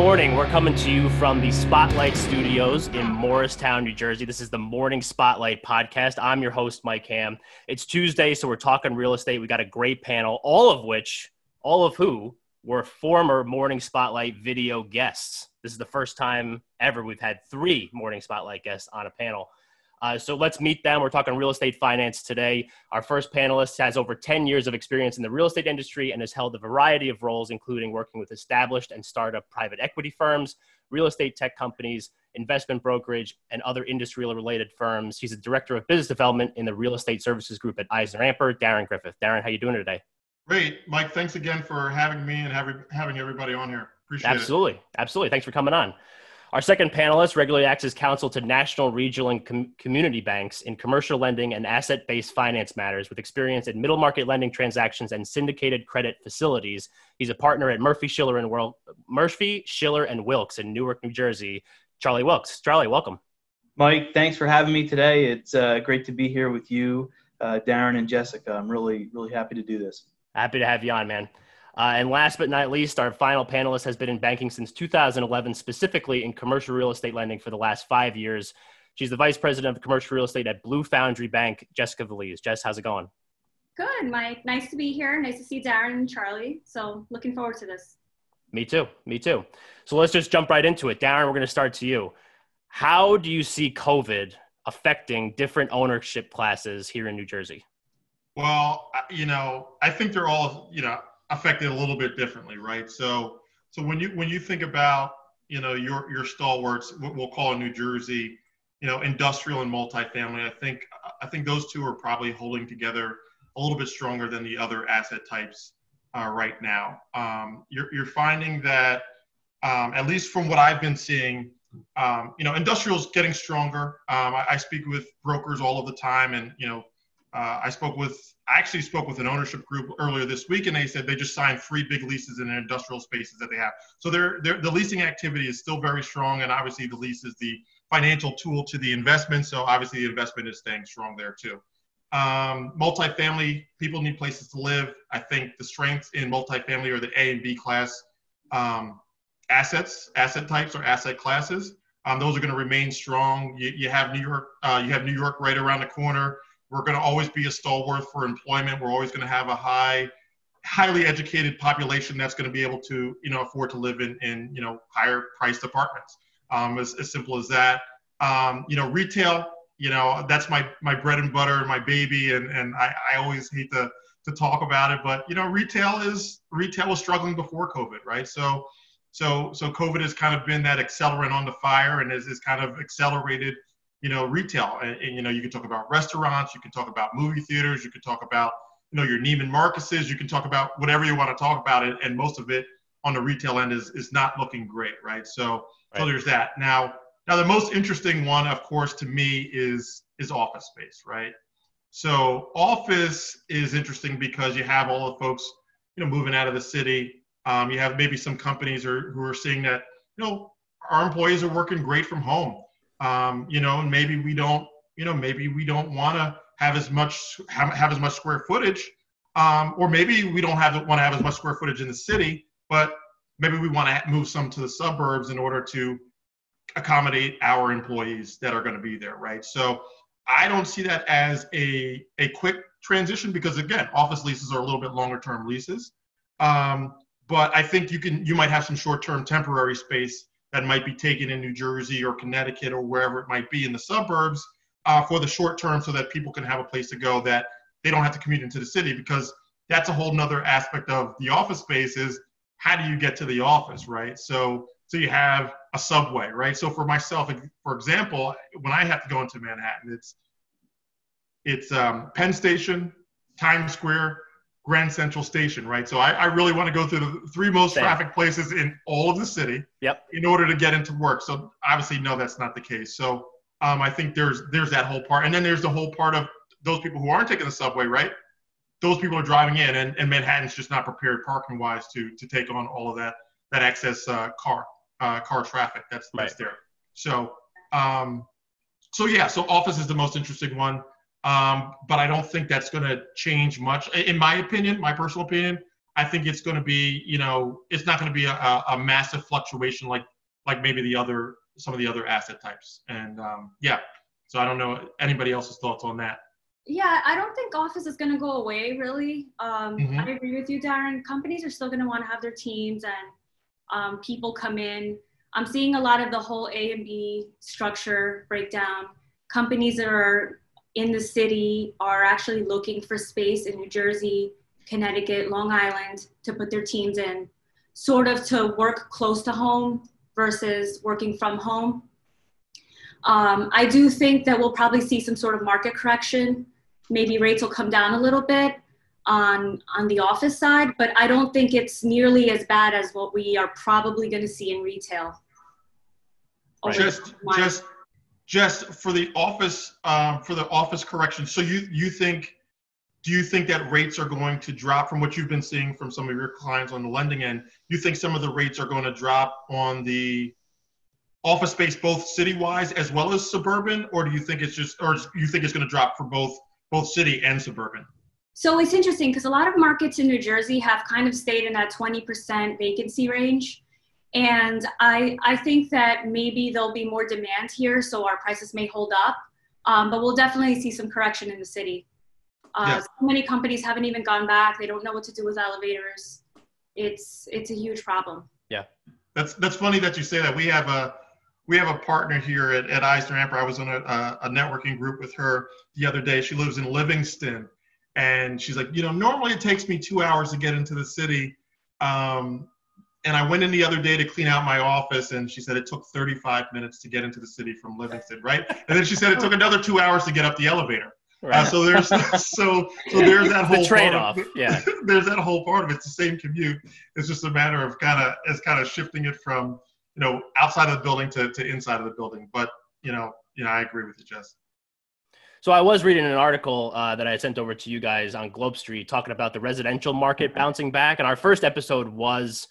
morning. We're coming to you from the Spotlight Studios in Morristown, New Jersey. This is the Morning Spotlight podcast. I'm your host, Mike Ham. It's Tuesday, so we're talking real estate. We got a great panel, all of which, all of who were former Morning Spotlight video guests. This is the first time ever we've had three Morning Spotlight guests on a panel. Uh, so let's meet them. We're talking real estate finance today. Our first panelist has over 10 years of experience in the real estate industry and has held a variety of roles, including working with established and startup private equity firms, real estate tech companies, investment brokerage, and other industry related firms. He's a director of business development in the real estate services group at EisnerAmper. Darren Griffith. Darren, how you doing today? Great, Mike. Thanks again for having me and having having everybody on here. Appreciate absolutely. it. Absolutely, absolutely. Thanks for coming on. Our second panelist regularly acts as counsel to national, regional, and com- community banks in commercial lending and asset based finance matters with experience in middle market lending transactions and syndicated credit facilities. He's a partner at Murphy, Schiller, and World, Murphy, Schiller, and Wilkes in Newark, New Jersey. Charlie Wilkes. Charlie, welcome. Mike, thanks for having me today. It's uh, great to be here with you, uh, Darren, and Jessica. I'm really, really happy to do this. Happy to have you on, man. Uh, and last but not least, our final panelist has been in banking since 2011, specifically in commercial real estate lending for the last five years. She's the vice president of commercial real estate at Blue Foundry Bank, Jessica Veliz. Jess, how's it going? Good, Mike. Nice to be here. Nice to see Darren and Charlie. So looking forward to this. Me too. Me too. So let's just jump right into it. Darren, we're going to start to you. How do you see COVID affecting different ownership classes here in New Jersey? Well, you know, I think they're all, you know, affected a little bit differently, right? So, so when you when you think about you know your your stalwarts, what we'll call in New Jersey, you know, industrial and multifamily, I think I think those two are probably holding together a little bit stronger than the other asset types uh, right now. Um, you're you're finding that um, at least from what I've been seeing. Um, you know, industrial is getting stronger. Um, I, I, speak with brokers all of the time, and you know, uh, I spoke with, I actually spoke with an ownership group earlier this week, and they said they just signed three big leases in industrial spaces that they have. So they're, they're, the leasing activity is still very strong, and obviously the lease is the financial tool to the investment. So obviously the investment is staying strong there too. Um, multifamily, people need places to live. I think the strengths in multifamily are the A and B class um, assets, asset types, or asset classes. Um, those are going to remain strong. You, you have New York, uh, you have New York right around the corner. We're going to always be a stalwart for employment. We're always going to have a high, highly educated population that's going to be able to, you know, afford to live in, in you know, higher priced apartments. Um, as, as simple as that. Um, you know, retail, you know, that's my, my bread and butter and my baby. And, and I, I always hate to, to talk about it, but you know, retail is, retail was struggling before COVID, right? So, so, so COVID has kind of been that accelerant on the fire and has, has kind of accelerated you know, retail. And, and, you know, you can talk about restaurants, you can talk about movie theaters, you can talk about, you know, your Neiman Marcus's, you can talk about whatever you want to talk about it. And most of it on the retail end is, is not looking great, right? So, right. so there's that. Now, now the most interesting one, of course, to me is is office space, right? So office is interesting because you have all the folks, you know, moving out of the city. Um, you have maybe some companies are, who are seeing that, you know, our employees are working great from home um, you know, and maybe we don't, you know, maybe we don't want to have as much have, have as much square footage, um, or maybe we don't have want to have as much square footage in the city, but maybe we want to move some to the suburbs in order to accommodate our employees that are going to be there, right? So I don't see that as a a quick transition because again, office leases are a little bit longer term leases. Um, but I think you can you might have some short term temporary space that might be taken in New Jersey or Connecticut or wherever it might be in the suburbs uh, for the short term so that people can have a place to go that they don't have to commute into the city because that's a whole nother aspect of the office space is how do you get to the office, right? So so you have a subway, right? So for myself, for example, when I have to go into Manhattan, it's it's um, Penn Station, Times Square, Grand Central Station, right? So I, I really want to go through the three most Same. traffic places in all of the city yep. in order to get into work. So obviously, no, that's not the case. So um, I think there's there's that whole part, and then there's the whole part of those people who aren't taking the subway, right? Those people are driving in, and, and Manhattan's just not prepared parking wise to to take on all of that that excess uh, car uh, car traffic that's that's right. there. So um, so yeah, so office is the most interesting one. Um, but I don't think that's going to change much. In my opinion, my personal opinion, I think it's going to be, you know, it's not going to be a, a massive fluctuation like like maybe the other some of the other asset types. And um, yeah, so I don't know anybody else's thoughts on that. Yeah, I don't think office is going to go away really. Um, Mhm. I agree with you, Darren. Companies are still going to want to have their teams and um, people come in. I'm seeing a lot of the whole A and B structure breakdown. Companies that are in the city are actually looking for space in New Jersey, Connecticut, Long Island to put their teams in, sort of to work close to home versus working from home. Um, I do think that we'll probably see some sort of market correction. Maybe rates will come down a little bit on on the office side, but I don't think it's nearly as bad as what we are probably going to see in retail. Right. Just just just for the office um, for the office correction. So you you think do you think that rates are going to drop from what you've been seeing from some of your clients on the lending end? You think some of the rates are going to drop on the office space both city wise as well as suburban, or do you think it's just or you think it's going to drop for both both city and suburban? So it's interesting because a lot of markets in New Jersey have kind of stayed in that 20% vacancy range. And I, I think that maybe there'll be more demand here, so our prices may hold up. Um, but we'll definitely see some correction in the city. Uh, Yeah. So many companies haven't even gone back. They don't know what to do with elevators. It's, it's a huge problem. Yeah. That's that's funny that you say that. We have a we have a partner here at, at Eisner Amper. I was on a, a, a networking group with her the other day. She lives in Livingston, and she's like, you know, normally it takes me two hours to get into the city. Um, and I went in the other day to clean out my office, and she said it took 35 minutes to get into the city from Livingston, right? And then she said it took another two hours to get up the elevator. Uh, Right. so there's so so there's that whole the part trade-off. of- Yeah. there's that whole part of it. It's the same commute. It's just a matter of kind of it's kind of shifting it from you know outside of the building to, to inside of the building. But you know, you know, I agree with you, Jess. So I was reading an article uh, that I had sent over to you guys on Globe Street talking about the residential market bouncing back, and our first episode was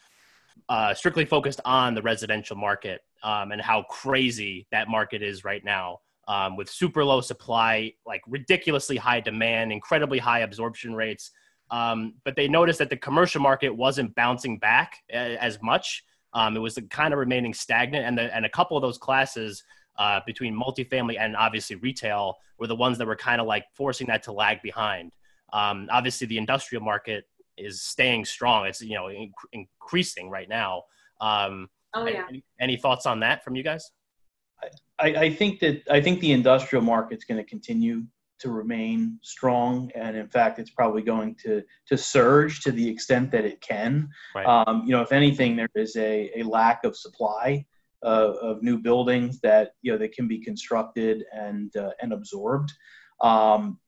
uh, strictly focused on the residential market um, and how crazy that market is right now, um, with super low supply, like ridiculously high demand, incredibly high absorption rates. Um, but they noticed that the commercial market wasn't bouncing back as much. Um, it was kind of remaining stagnant, and the, and a couple of those classes uh, between multifamily and obviously retail were the ones that were kind of like forcing that to lag behind. Um, obviously, the industrial market is staying strong. It's you know inc- increasing right now. Um, Oh, yeah. any, any thoughts on that from you guys? I, I think that I think the industrial market's going to continue to remain strong, and in fact, it's probably going to to surge to the extent that it can. Right. Um, you know, if anything, there is a, a lack of supply uh, of new buildings that you know that can be constructed and uh, and absorbed. Um,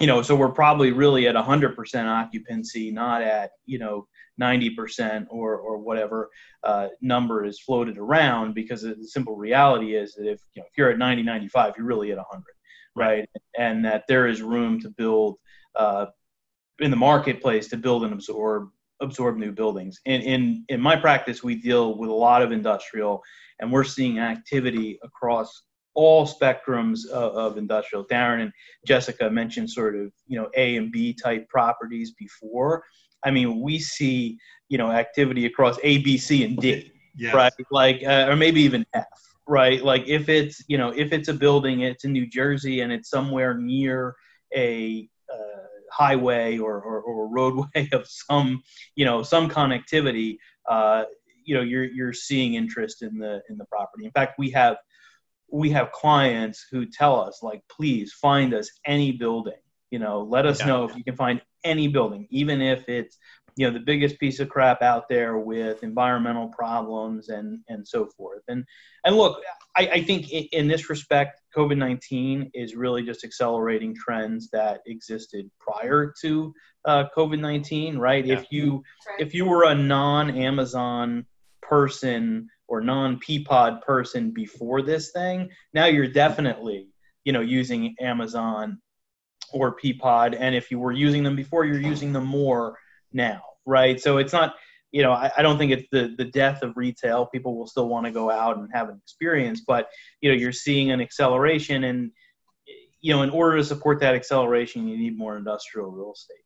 you know, so we're probably really at 100% occupancy, not at you know 90% or or whatever uh, number is floated around because the simple reality is that if you know if you're at 90 95 you're really at 100 right, and that there is room to build uh, in the marketplace to build and absorb absorb new buildings. In in in my practice we deal with a lot of industrial and we're seeing activity across all spectrums of, of industrial. Darren and jessica mentioned sort of you know a and b type properties before. I mean we see you know activity across a b c and d Yes. right? Like uh, or maybe even f right? Like if it's you know if it's a building it's in new jersey and it's somewhere near a uh, highway or, or, or roadway of some you know some connectivity uh, you know you're you're seeing interest in the in the property. In fact we have we have clients who tell us like please find us any building you know let us Yeah. know if you can find any building even if it's you know the biggest piece of crap out there with environmental problems and and so forth and and look i, I think in, in this respect covid-19 is really just accelerating trends that existed prior to uh, covid-19 right Yeah. if you if you were a non-amazon person or non-peapod person before this thing now you're definitely you know using amazon or peapod. And if you were using them before you're using them more now right? So it's not you know i, I don't think it's the the death of retail. People will still want to go out and have an experience but you know you're seeing an acceleration and you know in order to support that acceleration you need more industrial real estate.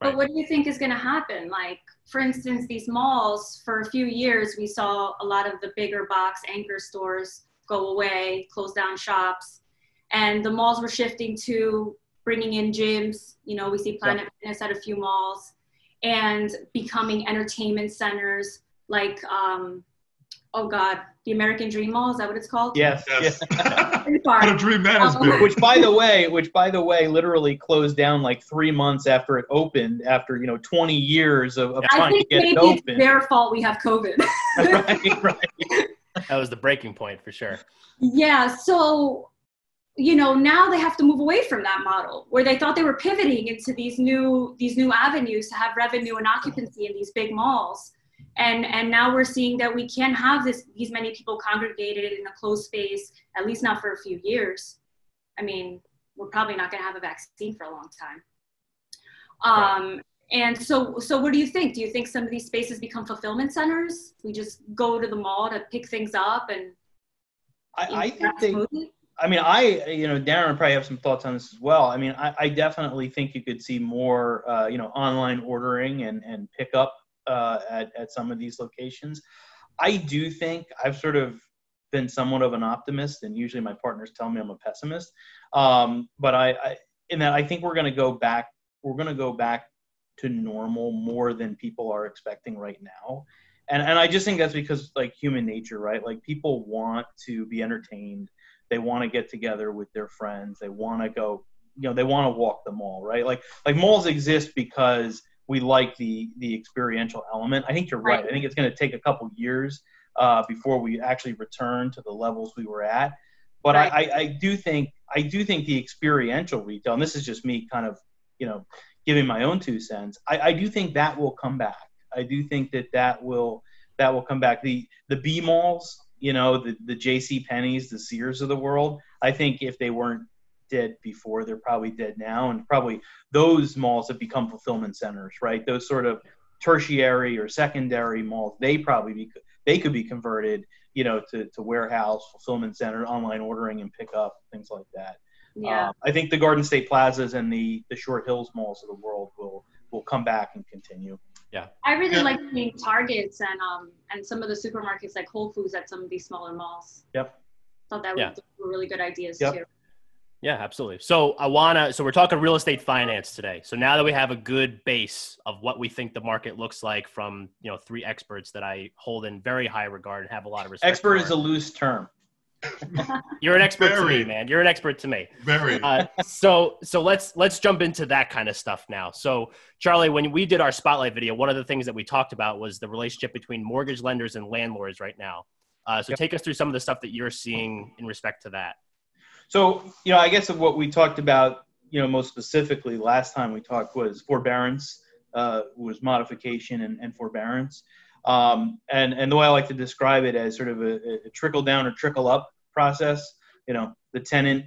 But what do you think is going to happen? Like, for instance, these malls, for a few years, we saw a lot of the bigger box anchor stores go away, close down shops, and the malls were shifting to bringing in gyms. You know, we see Planet Fitness at a few malls and becoming entertainment centers like um, oh god the american dream mall is that what it's called yes Yes. yes. what a dream that has been. which by the way which by the way literally closed down like three months after it opened after you know 20 years of, of i trying to think get maybe it it's open their fault we have covid right, right. That was the breaking point for sure. yeah so you know now they have to move away from that model where they thought they were pivoting into these new these new avenues to have revenue and occupancy in these big malls and and now we're seeing that we can't have this these many people congregated in a closed space at least not for a few years. I mean we're probably not going to have a vaccine for a long time. Um, and so so what do you think? Do you think some of these spaces become fulfillment centers? We just go to the mall to pick things up and I, I think they? I mean, I, you know, Darren probably have some thoughts on this as well. I mean, I, I definitely think you could see more, uh, you know, online ordering and, and pickup uh, at, at some of these locations. I do think I've sort of been somewhat of an optimist, and usually my partners tell me I'm a pessimist. Um, but I, I, in that, I think we're going to go back. We're going to go back to normal more than people are expecting right now. And, and I just think that's because like human nature, right? Like people want to be entertained they want to get together with their friends they want to go you know they want to walk the mall right like like malls exist because we like the the experiential element. I think you're right, Right. i think it's going to take a couple years uh, before we actually return to the levels we were at. But I, I i do think i do think the experiential retail and this is just me kind of you know giving my own two cents i, I do think that will come back. I do think that that will that will come back. The the b malls you know the the jc penney's the sears of the world i think if they weren't dead before they're probably dead now and probably those malls have become fulfillment centers right those sort of tertiary or secondary malls they probably be they could be converted you know to, to warehouse fulfillment center online ordering and pickup things like that yeah uh, i think the garden state plazas and the the short hills malls of the world will will come back and continue Yeah. I really Yeah. like seeing Targets and um and some of the supermarkets like Whole Foods at some of these smaller malls. Yep. Thought that Yeah. were really good ideas Yep. too. Yeah, absolutely. So I wanna. So we're talking real estate finance today. So now that we have a good base of what we think the market looks like from you know three experts that I hold in very high regard and have a lot of respect. expert for. is a loose term You're an expert to me, man. You're an expert to me. Very. Uh, so so let's let's jump into that kind of stuff now. So Charlie, when we did our spotlight video, one of the things that we talked about was the relationship between mortgage lenders and landlords right now. Uh, so Yep. take us through some of the stuff that you're seeing in respect to that. So, you know, I guess what we talked about, you know, most specifically last time we talked was forbearance, uh, was modification and, and forbearance. Um, and, and the way I like to describe it as sort of a, a trickle down or trickle up process, you know, the tenant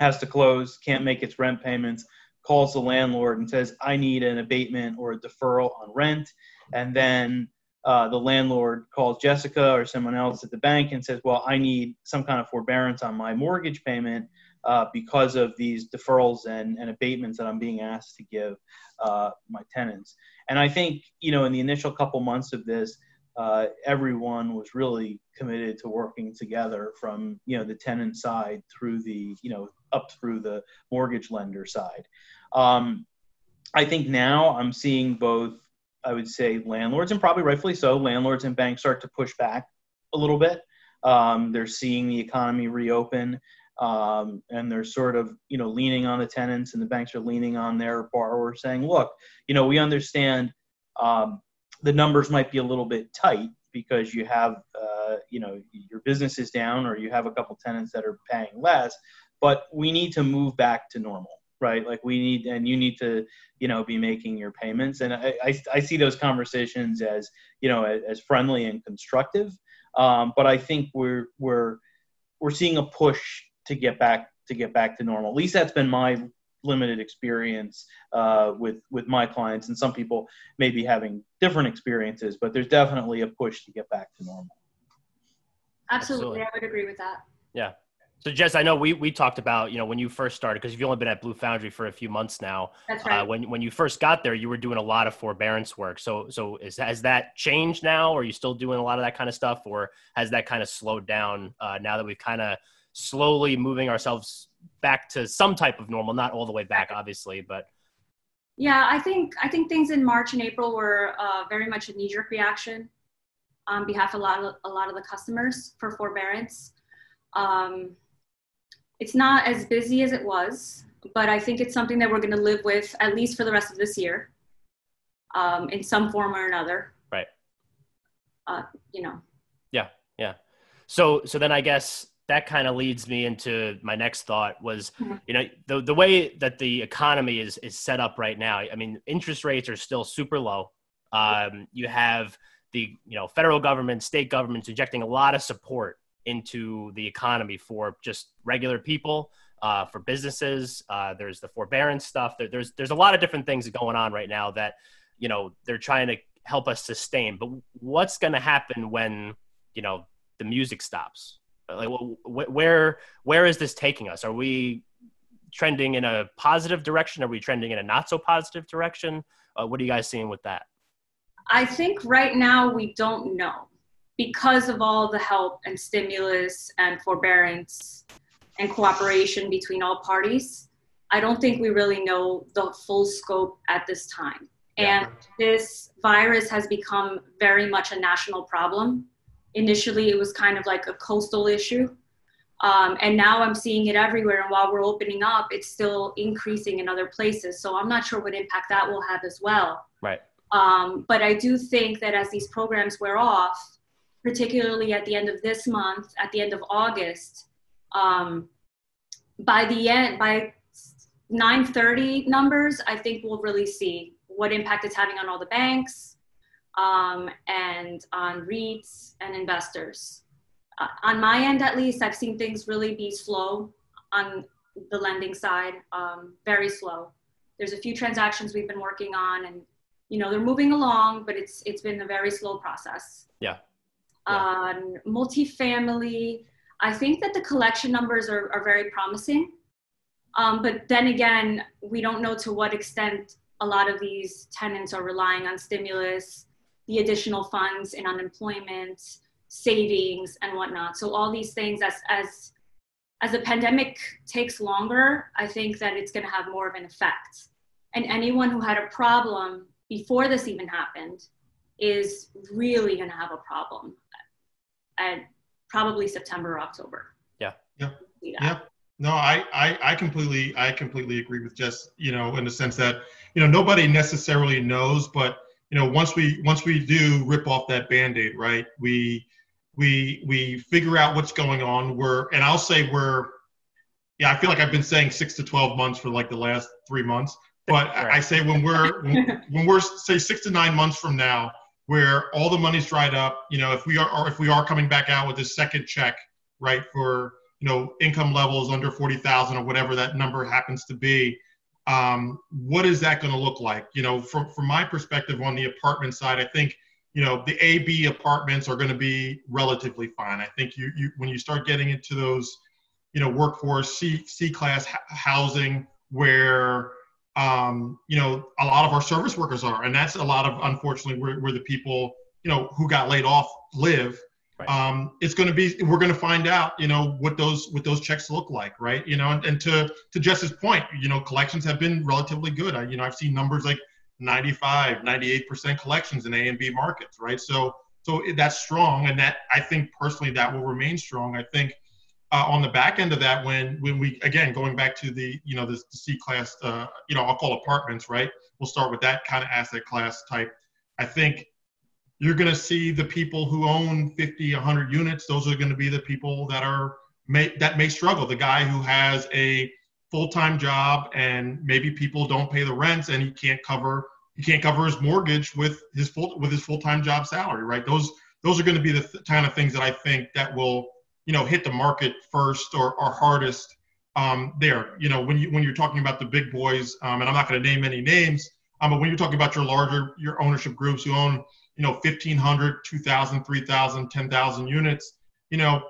has to close, can't make its rent payments, calls the landlord and says, I need an abatement or a deferral on rent. And then uh, the landlord calls Jessica or someone else at the bank and says, Well, I need some kind of forbearance on my mortgage payment uh, because of these deferrals and, and abatements that I'm being asked to give uh, my tenants. And I think, you know, in the initial couple months of this, uh, everyone was really committed to working together from, you know, the tenant side through the, you know, up through the mortgage lender side. Um, I think now I'm seeing both I would say landlords, and probably rightfully so, landlords and banks start to push back a little bit. Um, they're seeing the economy reopen, um, and they're sort of you know leaning on the tenants, and the banks are leaning on their borrowers, saying, "Look, you know, we understand um, the numbers might be a little bit tight because you have uh, you know your business is down, or you have a couple tenants that are paying less, but we need to move back to normal." Right, like we need, and you need to you know be making your payments. And i, I, I see those conversations as you know as, as friendly and constructive. Um, but i think we're we're we're seeing a push to get back to get back to normal. At least that's been my limited experience uh, with with my clients. And some people may be having different experiences but there's definitely a push to get back to normal. Absolutely, Absolutely. I would agree with that. So Jess, I know we we talked about you know when you first started because you've only been at Blue Foundry for a few months now. That's right. Uh, when when you first got there, you were doing a lot of forbearance work. So so is has that changed now? Or are you still doing a lot of that kind of stuff, or has that kind of slowed down uh, now that we've kind of slowly moving ourselves back to some type of normal? Not all the way back, obviously, but Yeah, I think I think things in March and April were uh, very much a knee-jerk reaction on behalf of a lot of a lot of the customers for forbearance. Um, it's not as busy as it was, but I think it's something that we're going to live with at least for the rest of this year, um, in some form or another. Right. Uh, you know. Yeah, yeah. So so then I guess that kind of leads me into my next thought was Mhm. you know the the way that the economy is is set up right now. I mean interest rates are still super low. Um, you have the you know federal government, state governments injecting a lot of support into the economy for just regular people, uh, for businesses. Uh, there's the forbearance stuff. There, there's there's a lot of different things going on right now that you know they're trying to help us sustain. But what's going to happen when you know the music stops? Like, wh- wh- where where is this taking us? Are we trending in a positive direction? Are we trending in a not so positive direction? Uh, what are you guys seeing with that? I think right now we don't know because of all the help and stimulus and forbearance and cooperation between all parties. I don't think we really know the full scope at this time. Yeah. And this virus has become very much a national problem. Initially, it was kind of like a coastal issue. Um, and now I'm seeing it everywhere. And while we're opening up, it's still increasing in other places. So I'm not sure what impact that will have as well. Right. Um, but I do think that as these programs wear off, particularly at the end of this month, at the end of August, um, by the end, by 9:30 numbers, I think we'll really see what impact it's having on all the banks um, and on REITs and investors. Uh, on my end, at least, I've seen things really be slow on the lending side, um, very slow. There's a few transactions we've been working on, and you know they're moving along, but it's it's been a very slow process. Yeah. On multifamily, I think that the collection numbers are, are very promising. Um, but then again, we don't know to what extent a lot of these tenants are relying on stimulus, the additional funds in unemployment, savings, and whatnot. So all these things, as as as the pandemic takes longer, I think that it's going to have more of an effect. And anyone who had a problem before this even happened is really going to have a problem at probably September or October. Yeah. Yeah. Yeah. No, I, I, I completely, I completely agree with Jess, you know, in the sense that, you know, nobody necessarily knows, but, you know, once we, once we do rip off that Band-Aid, right, we, we, we figure out what's going on. We're, and I'll say we're, yeah, I feel like I've been saying six to 12 months for like the last three months, but I- I say when we're, when, when we're say six to nine months from now, where all the money's dried up, you know, if we are, if we are coming back out with this second check, right, for, you know, income levels under 40,000 or whatever that number happens to be, um, what is that going to look like? You know, from, from my perspective on the apartment side, I think, you know, the A, B apartments are going to be relatively fine. I think you, you, when you start getting into those, you know, workforce C, C class housing where, um, you know, a lot of our service workers are, and that's a lot of, unfortunately, where, where the people, you know, who got laid off live. Right. um, it's going to be we're going to find out you know what those what those checks look like right? You know and, and to to jess's point you know collections have been relatively good. I, you know i've seen numbers like 95 98% collections in a and b markets right? So so that's strong and that i think personally that will remain strong. I think uh, on the back end of that when when we again going back to the you know this the c class uh, you know i'll call apartments right? We'll start with that kind of asset class type. I think you're going to see the people who own 50 100 units those are going to be the people that are may that may struggle. The guy who has a full-time job and maybe people don't pay the rents and he can't cover he can't cover his mortgage with his full with his full-time job salary right? Those those are going to be the th- kind of things that i think that will you know hit the market first or, or hardest um, there you know when you when you're talking about the big boys um, and i'm not going to name any names um, but when you're talking about your larger your ownership groups who own you know 1500 2000 3000 10000 units you know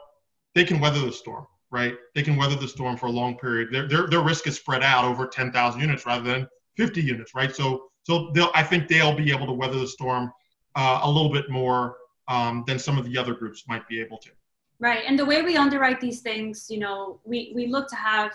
they can weather the storm right? They can weather the storm for a long period. Their their, their risk is spread out over 10,000 units rather than 50 units, right? So so they'll I think they'll be able to weather the storm uh, a little bit more um, than some of the other groups might be able to. Right, and the way we underwrite these things, you know, we we look to have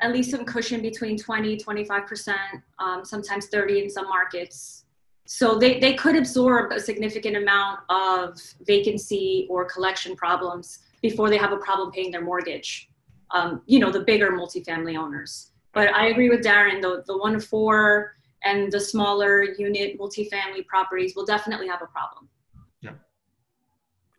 at least some cushion between 20 25% um, sometimes 30 in some markets. So they, they could absorb a significant amount of vacancy or collection problems before they have a problem paying their mortgage um, you know the bigger multifamily owners. But i agree with darren the, the one four and the smaller unit multifamily properties will definitely have a problem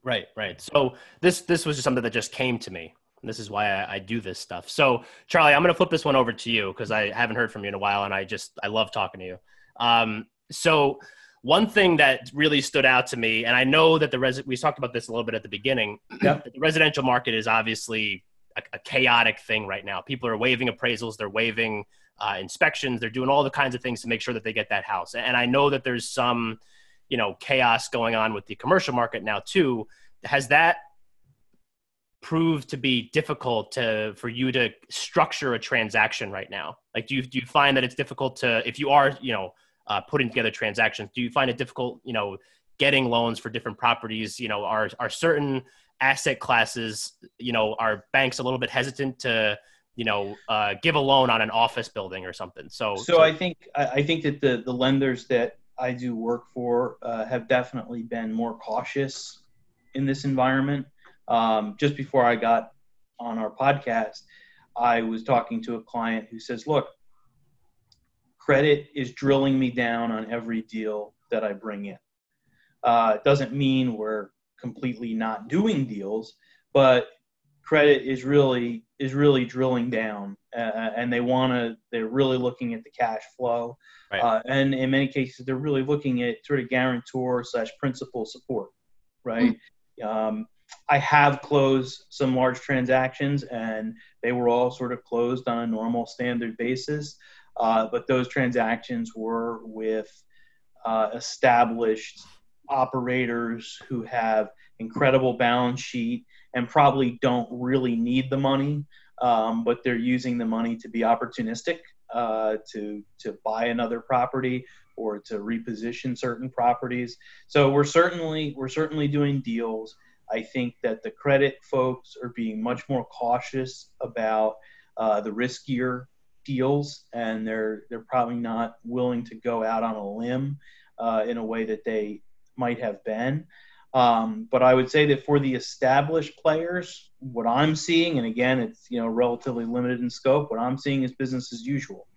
right right so this this was just something that just came to me this is why I, I, do this stuff. So, Charlie, I'm going to flip this one over to you because I haven't heard from you in a while, and I just I love talking to you. Um, so, one thing that really stood out to me, and I know that the res- we talked about this a little bit at the beginning. Yep. the residential market is obviously a, a, chaotic thing right now. People are waiving appraisals, they're waiving uh, inspections, they're doing all the kinds of things to make sure that they get that house. And I know that there's some, you know, chaos going on with the commercial market now too. Has that proved to be difficult to for you to structure a transaction right now? Like, do you do you find that it's difficult to if you are you know uh, putting together transactions? Do you find it difficult you know getting loans for different properties? You know, are are certain asset classes you know are banks a little bit hesitant to you know uh, give a loan on an office building or something? So, so, so I think I think that the the lenders that I do work for uh, have definitely been more cautious in this environment um, just before I got on our podcast, I was talking to a client who says, Look, credit is drilling me down on every deal that I bring in. Uh, it doesn't mean we're completely not doing deals, but credit is really is really drilling down uh, and they want to they're really looking at the cash flow right. uh, and in many cases they're really looking at sort of guarantor slash principal support right mm-hmm. um, I have closed some large transactions, and they were all sort of closed on a normal standard basis. Uh, but those transactions were with uh, established operators who have incredible balance sheet and probably don't really need the money, um, but they're using the money to be opportunistic, uh, to to buy another property or to reposition certain properties. So we're certainly we're certainly doing deals I think that the credit folks are being much more cautious about uh, the riskier deals, and they're they're probably not willing to go out on a limb uh, in a way that they might have been. Um, but I would say that for the established players, what I'm seeing, and again, it's you know relatively limited in scope. What I'm seeing is business as usual.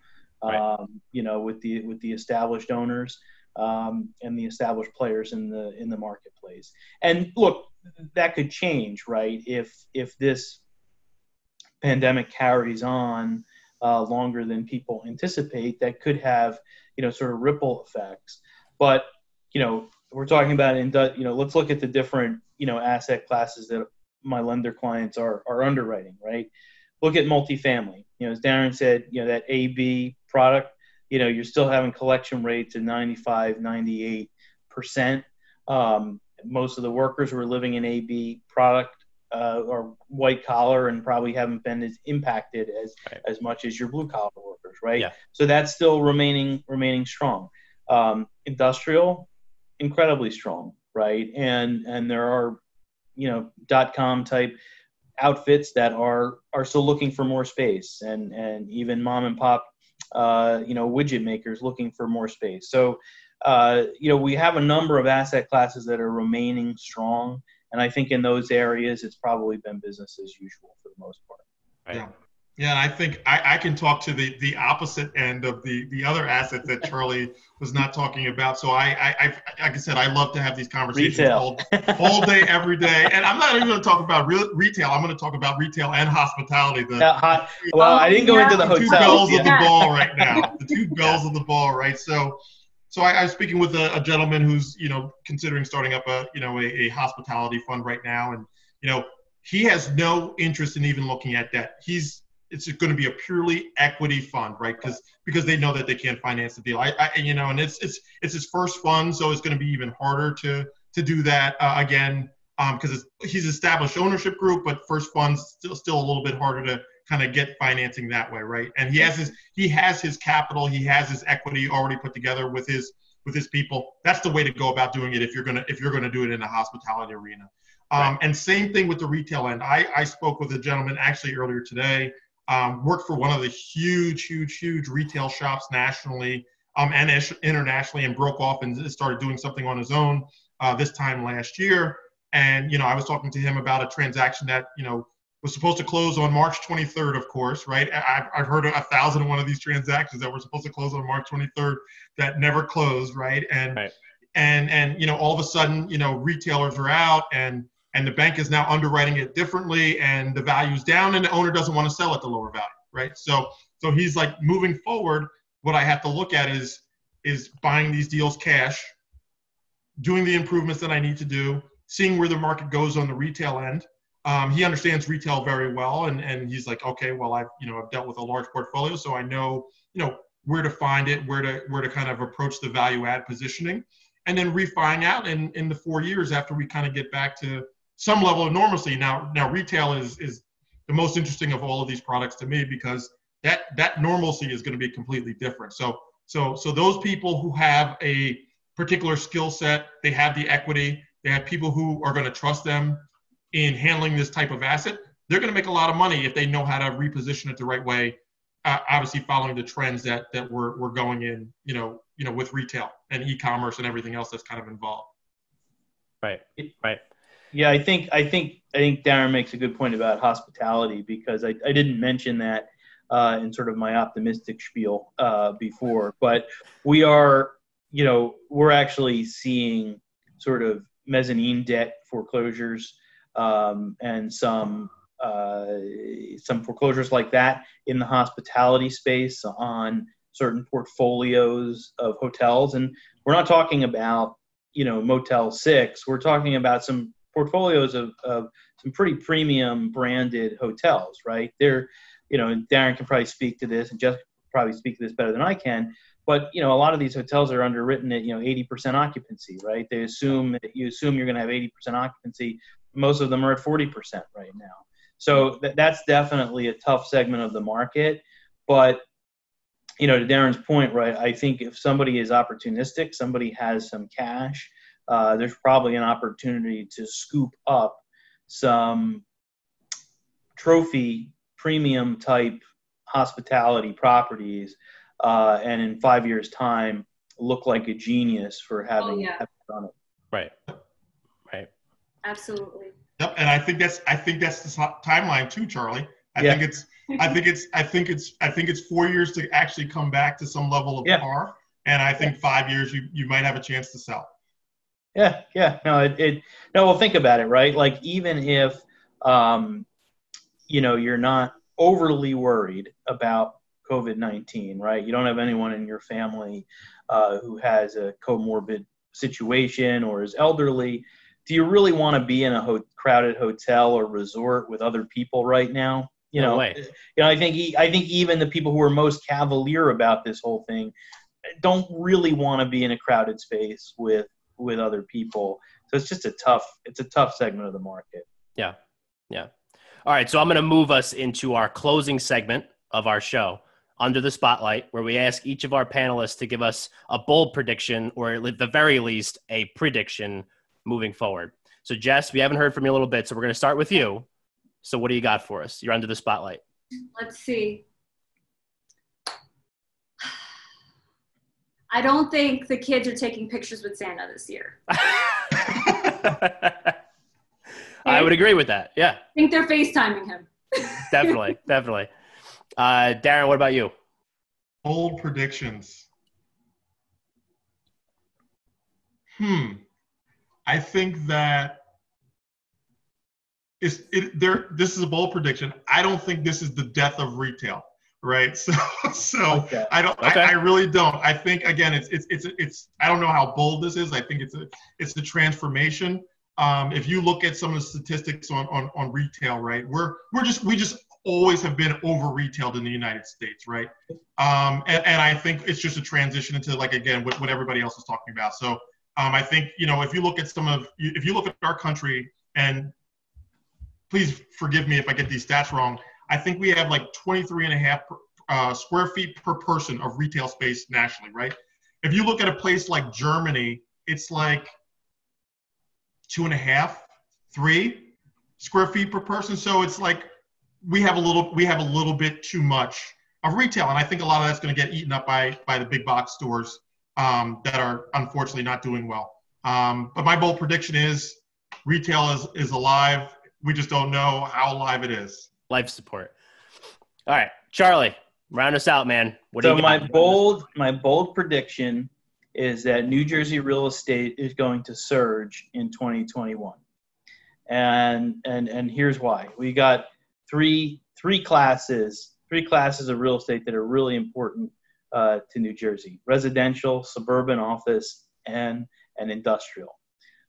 Right. Um, you know, with the with the established owners um, and the established players in the in the marketplace. And look, that could change, right? If if this pandemic carries on uh, longer than people anticipate, that could have you know sort of ripple effects. But you know, we're talking about in you know, let's look at the different you know asset classes that my lender clients are are underwriting, right? Look at multifamily. You know, as Darren said, you know that AB product. You know, you're still having collection rates of 95, 98 percent. Um, most of the workers who are living in AB product uh, or white collar and probably haven't been as impacted as right. as much as your blue collar workers, right? Yeah. So that's still remaining remaining strong. Um, industrial, incredibly strong, right? And and there are, you know, dot com type outfits that are are still looking for more space, and and even mom and pop, uh, you know, widget makers looking for more space. So uh, you know, we have a number of asset classes that are remaining strong, and I think in those areas, it's probably been business as usual for the most part. Right. Yeah. Yeah, I think I, I, can talk to the, the opposite end of the, the other assets that Charlie was not talking about. So I, I, I like I said, I love to have these conversations all, all day, every day. And I'm not even going to talk about real, retail. I'm going to talk about retail and hospitality. The, yeah, hot, well, I didn't go into the, the. Two belles yeah. of the ball right now. The two belles of the ball, right? So so I, I, was speaking with a, a, gentleman who's you know considering starting up a you know a, a, hospitality fund right now, and you know he has no interest in even looking at debt. He's it's going to be a purely equity fund, right? Because because they know that they can't finance the deal. I, I you know, and it's it's it's his first fund, so it's going to be even harder to to do that uh, again. because um, he's established ownership group, but first funds still still a little bit harder to kind of get financing that way, right? And he has his he has his capital, he has his equity already put together with his with his people. That's the way to go about doing it if you're gonna if you're gonna do it in a hospitality arena. Um, right. And same thing with the retail end. I, I spoke with a gentleman actually earlier today. Um, worked for one of the huge, huge, huge retail shops nationally um, and internationally, and broke off and started doing something on his own uh, this time last year. And you know, I was talking to him about a transaction that you know was supposed to close on March 23rd, of course, right? I've, I've heard a thousand and one of these transactions that were supposed to close on March 23rd that never closed, right? And right. and and you know, all of a sudden, you know, retailers are out and and the bank is now underwriting it differently and the value's down and the owner doesn't want to sell at the lower value, right? So so he's like moving forward, what I have to look at is is buying these deals cash, doing the improvements that I need to do, seeing where the market goes on the retail end. Um, he understands retail very well, and, and he's like, okay, well, I've you know I've dealt with a large portfolio, so I know you know where to find it, where to where to kind of approach the value add positioning, and then refining out in in the four years after we kind of get back to some level of normalcy. Now now retail is is the most interesting of all of these products to me because that that normalcy is going to be completely different. So so so those people who have a particular skill set, they have the equity, they have people who are going to trust them in handling this type of asset. They're going to make a lot of money if they know how to reposition it the right way. Uh, obviously, following the trends that that we're we're going in, you know, you know, with retail and e-commerce and everything else that's kind of involved. Right. Right. Yeah, I think I think I think Darren makes a good point about hospitality because I, I didn't mention that uh, in sort of my optimistic spiel uh, before, but we are, you know, we're actually seeing sort of mezzanine debt foreclosures um, and some uh, some foreclosures like that in the hospitality space on certain portfolios of hotels. And we're not talking about you know Motel Six. We're talking about some portfolios of, of some pretty premium branded hotels, right? They're you know, Darren can probably speak to this, and Jeff probably speak to this better than I can. But you know, a lot of these hotels are underwritten at you know 80% occupancy, right? They assume that you assume you're going to have 80% occupancy. Most of them are at 40% right now. So th- that's definitely a tough segment of the market. But you know, to Darren's point, right? I think if somebody is opportunistic, somebody has some cash, uh, there's probably an opportunity to scoop up some trophy premium type hospitality properties uh, and in five years time look like a genius for having, oh, yeah. done it. Right. Right. Absolutely. Yep and i think that's i think that's the timeline too charlie. I yeah. think it's i think it's i think it's i think it's four years to actually come back to some level of yeah. par and i think five years you, you might have a chance to sell yeah yeah no it, it no well think about it right like even if um you know you're not overly worried about COVID 19, right? You don't have anyone in your family uh, who has a comorbid situation or is elderly. Do you really want to be in a ho- crowded hotel or resort with other people right now? You know, no you know, I think I think even the people who are most cavalier about this whole thing don't really want to be in a crowded space with with other people. So it's just a tough it's a tough segment of the market. Yeah, yeah. All right, so I'm going to move us into our closing segment of our show, Under the Spotlight, where we ask each of our panelists to give us a bold prediction, or at the very least, a prediction moving forward. So, Jess, we haven't heard from you a little bit, so we're going to start with you. So, what do you got for us? You're under the spotlight. Let's see. I don't think the kids are taking pictures with Santa this year. I would agree with that. Yeah. I think they're FaceTiming him. definitely, definitely. Uh, Darren, what about you? Bold predictions. Hmm. I think that it's it there. This is a bold prediction. I don't think this is the death of retail, right? So, so okay. I don't. Okay. I, I, really don't. I think again, it's it's it's it's. I don't know how bold this is. I think it's a it's the transformation um, if you look at some of the statistics on, on, on retail, right, we're, we're just, we just always have been over retailed in the United States, right? Um, and, and I think it's just a transition into like, again, what, what everybody else is talking about. So um, I think, you know, if you look at some of, if you look at our country and please forgive me if I get these stats wrong. I think we have like 23 and a half uh, square feet per person of retail space nationally, right? If you look at a place like Germany, it's like two and a half, three square feet per person. So it's like we have a little we have a little bit too much of retail, and I think a lot of that's going to get eaten up by by the big box stores um, that are unfortunately not doing well. Um, but my bold prediction is retail is is alive. We just don't know how alive it is. Life support. All right, Charlie, round us out, man. What so my bold my bold prediction is that New Jersey real estate is going to surge in 2021. And and and here's why. We got three three classes, three classes of real estate that are really important uh, to New Jersey: residential, suburban office, and and industrial.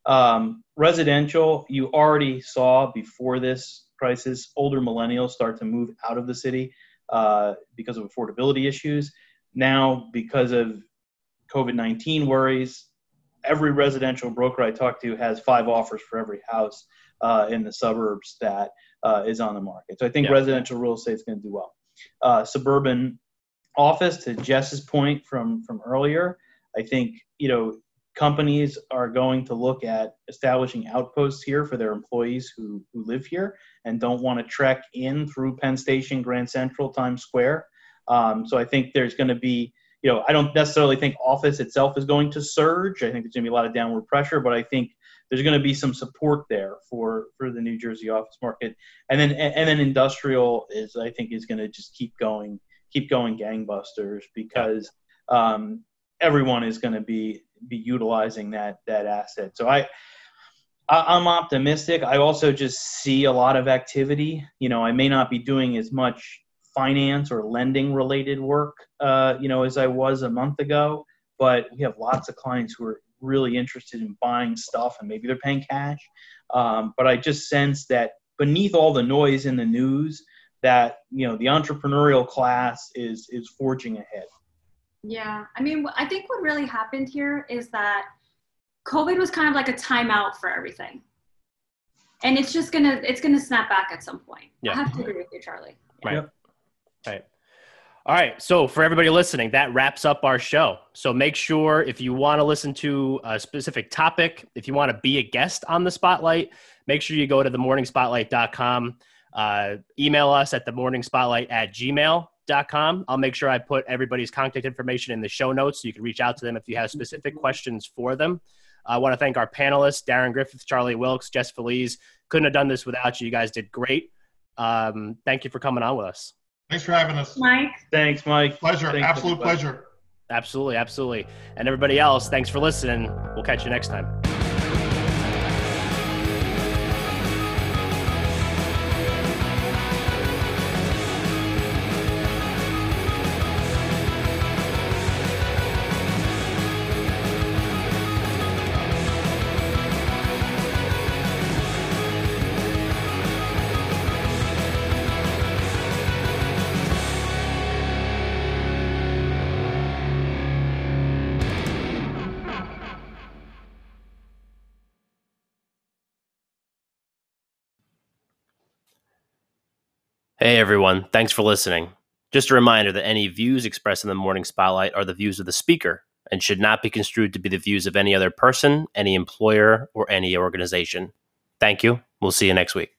Um, residential, you already saw before this crisis, older millennials start to move out of the city uh, because of affordability issues. Now, because of COVID 19 worries, every residential broker I talk to has five offers for every house uh, in the suburbs that uh, is on the market. So I think yeah. residential real estate is going to do well. Uh, suburban office, to Jess's point from from earlier, I think you know companies are going to look at establishing outposts here for their employees who, who live here and don't want to trek in through Penn Station, Grand Central, Times Square. Um, so I think there's going to be, you know, I don't necessarily think office itself is going to surge. I think there's going to be a lot of downward pressure, but I think there's going to be some support there for for the New Jersey office market. And then and then industrial is I think is going to just keep going, keep going gangbusters because um, everyone is going to be be utilizing that that asset. So I, I am optimistic. I also just see a lot of activity. You know, I may not be doing as much finance or lending related work, uh, you know, as I was a month ago. But we have lots of clients who are really interested in buying stuff, and maybe they're paying cash. Um, but I just sense that beneath all the noise in the news, that you know the entrepreneurial class is is forging ahead. Yeah, I mean, I think what really happened here is that COVID was kind of like a timeout for everything, and it's just gonna it's gonna snap back at some point. Yeah. I have to agree with you, Charlie. Right. Yep. Right. All right. So for everybody listening, that wraps up our show. So make sure if you want to listen to a specific topic, if you want to be a guest on the spotlight, make sure you go to themorningspotlight.com. Uh, email us at themorningspotlight at gmail com. I'll make sure I put everybody's contact information in the show notes so you can reach out to them if you have specific questions for them. I want to thank our panelists, Darren Griffith, Charlie Wilkes, Jess Veliz. Couldn't have done this without you. You guys did great. Um, thank you for coming on with us. Thanks for having us. Mike. Thanks, Mike. Pleasure. Thanks, Absolute pleasure. Absolutely. Absolutely. And everybody else, thanks for listening. We'll catch you next time. Hey everyone, thanks for listening. Just a reminder that any views expressed in the morning spotlight are the views of the speaker and should not be construed to be the views of any other person, any employer, or any organization. Thank you. We'll see you next week.